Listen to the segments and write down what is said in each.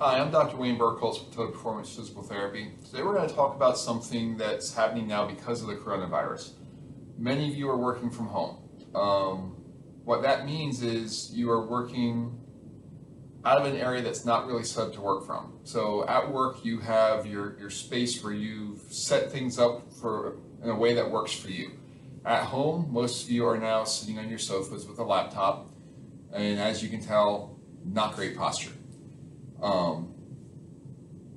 Hi, I'm Dr. Wayne Burkholz with Total Performance Physical Therapy. Today we're going to talk about something that's happening now because of the coronavirus. Many of you are working from home. Um, what that means is you are working out of an area that's not really set up to work from. So at work you have your, your space where you've set things up for in a way that works for you. At home, most of you are now sitting on your sofas with a laptop, and as you can tell, not great posture. Um,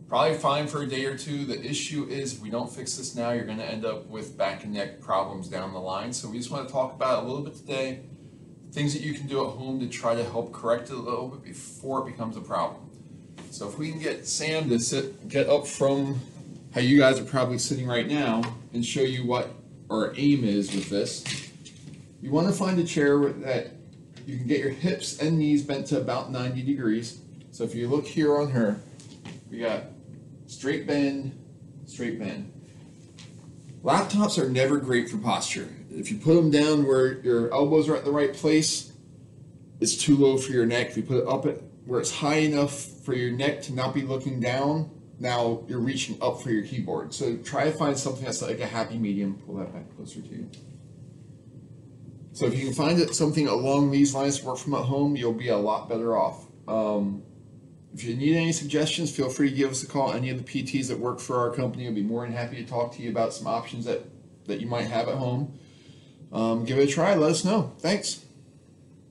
probably fine for a day or two. The issue is if we don't fix this now, you're going to end up with back and neck problems down the line. So we just want to talk about a little bit today, things that you can do at home to try to help correct it a little bit before it becomes a problem. So if we can get Sam to sit, get up from how you guys are probably sitting right now and show you what our aim is with this. You want to find a chair that you can get your hips and knees bent to about 90 degrees. So if you look here on her, we got straight bend, straight bend. Laptops are never great for posture. If you put them down where your elbows are at the right place, it's too low for your neck. If you put it up at where it's high enough for your neck to not be looking down, now you're reaching up for your keyboard. So try to find something that's like a happy medium. Pull that back closer to you. So if you can find something along these lines to work from at home, you'll be a lot better off. Um, if you need any suggestions, feel free to give us a call. Any of the PTs that work for our company will be more than happy to talk to you about some options that, that you might have at home. Um, give it a try. Let us know. Thanks.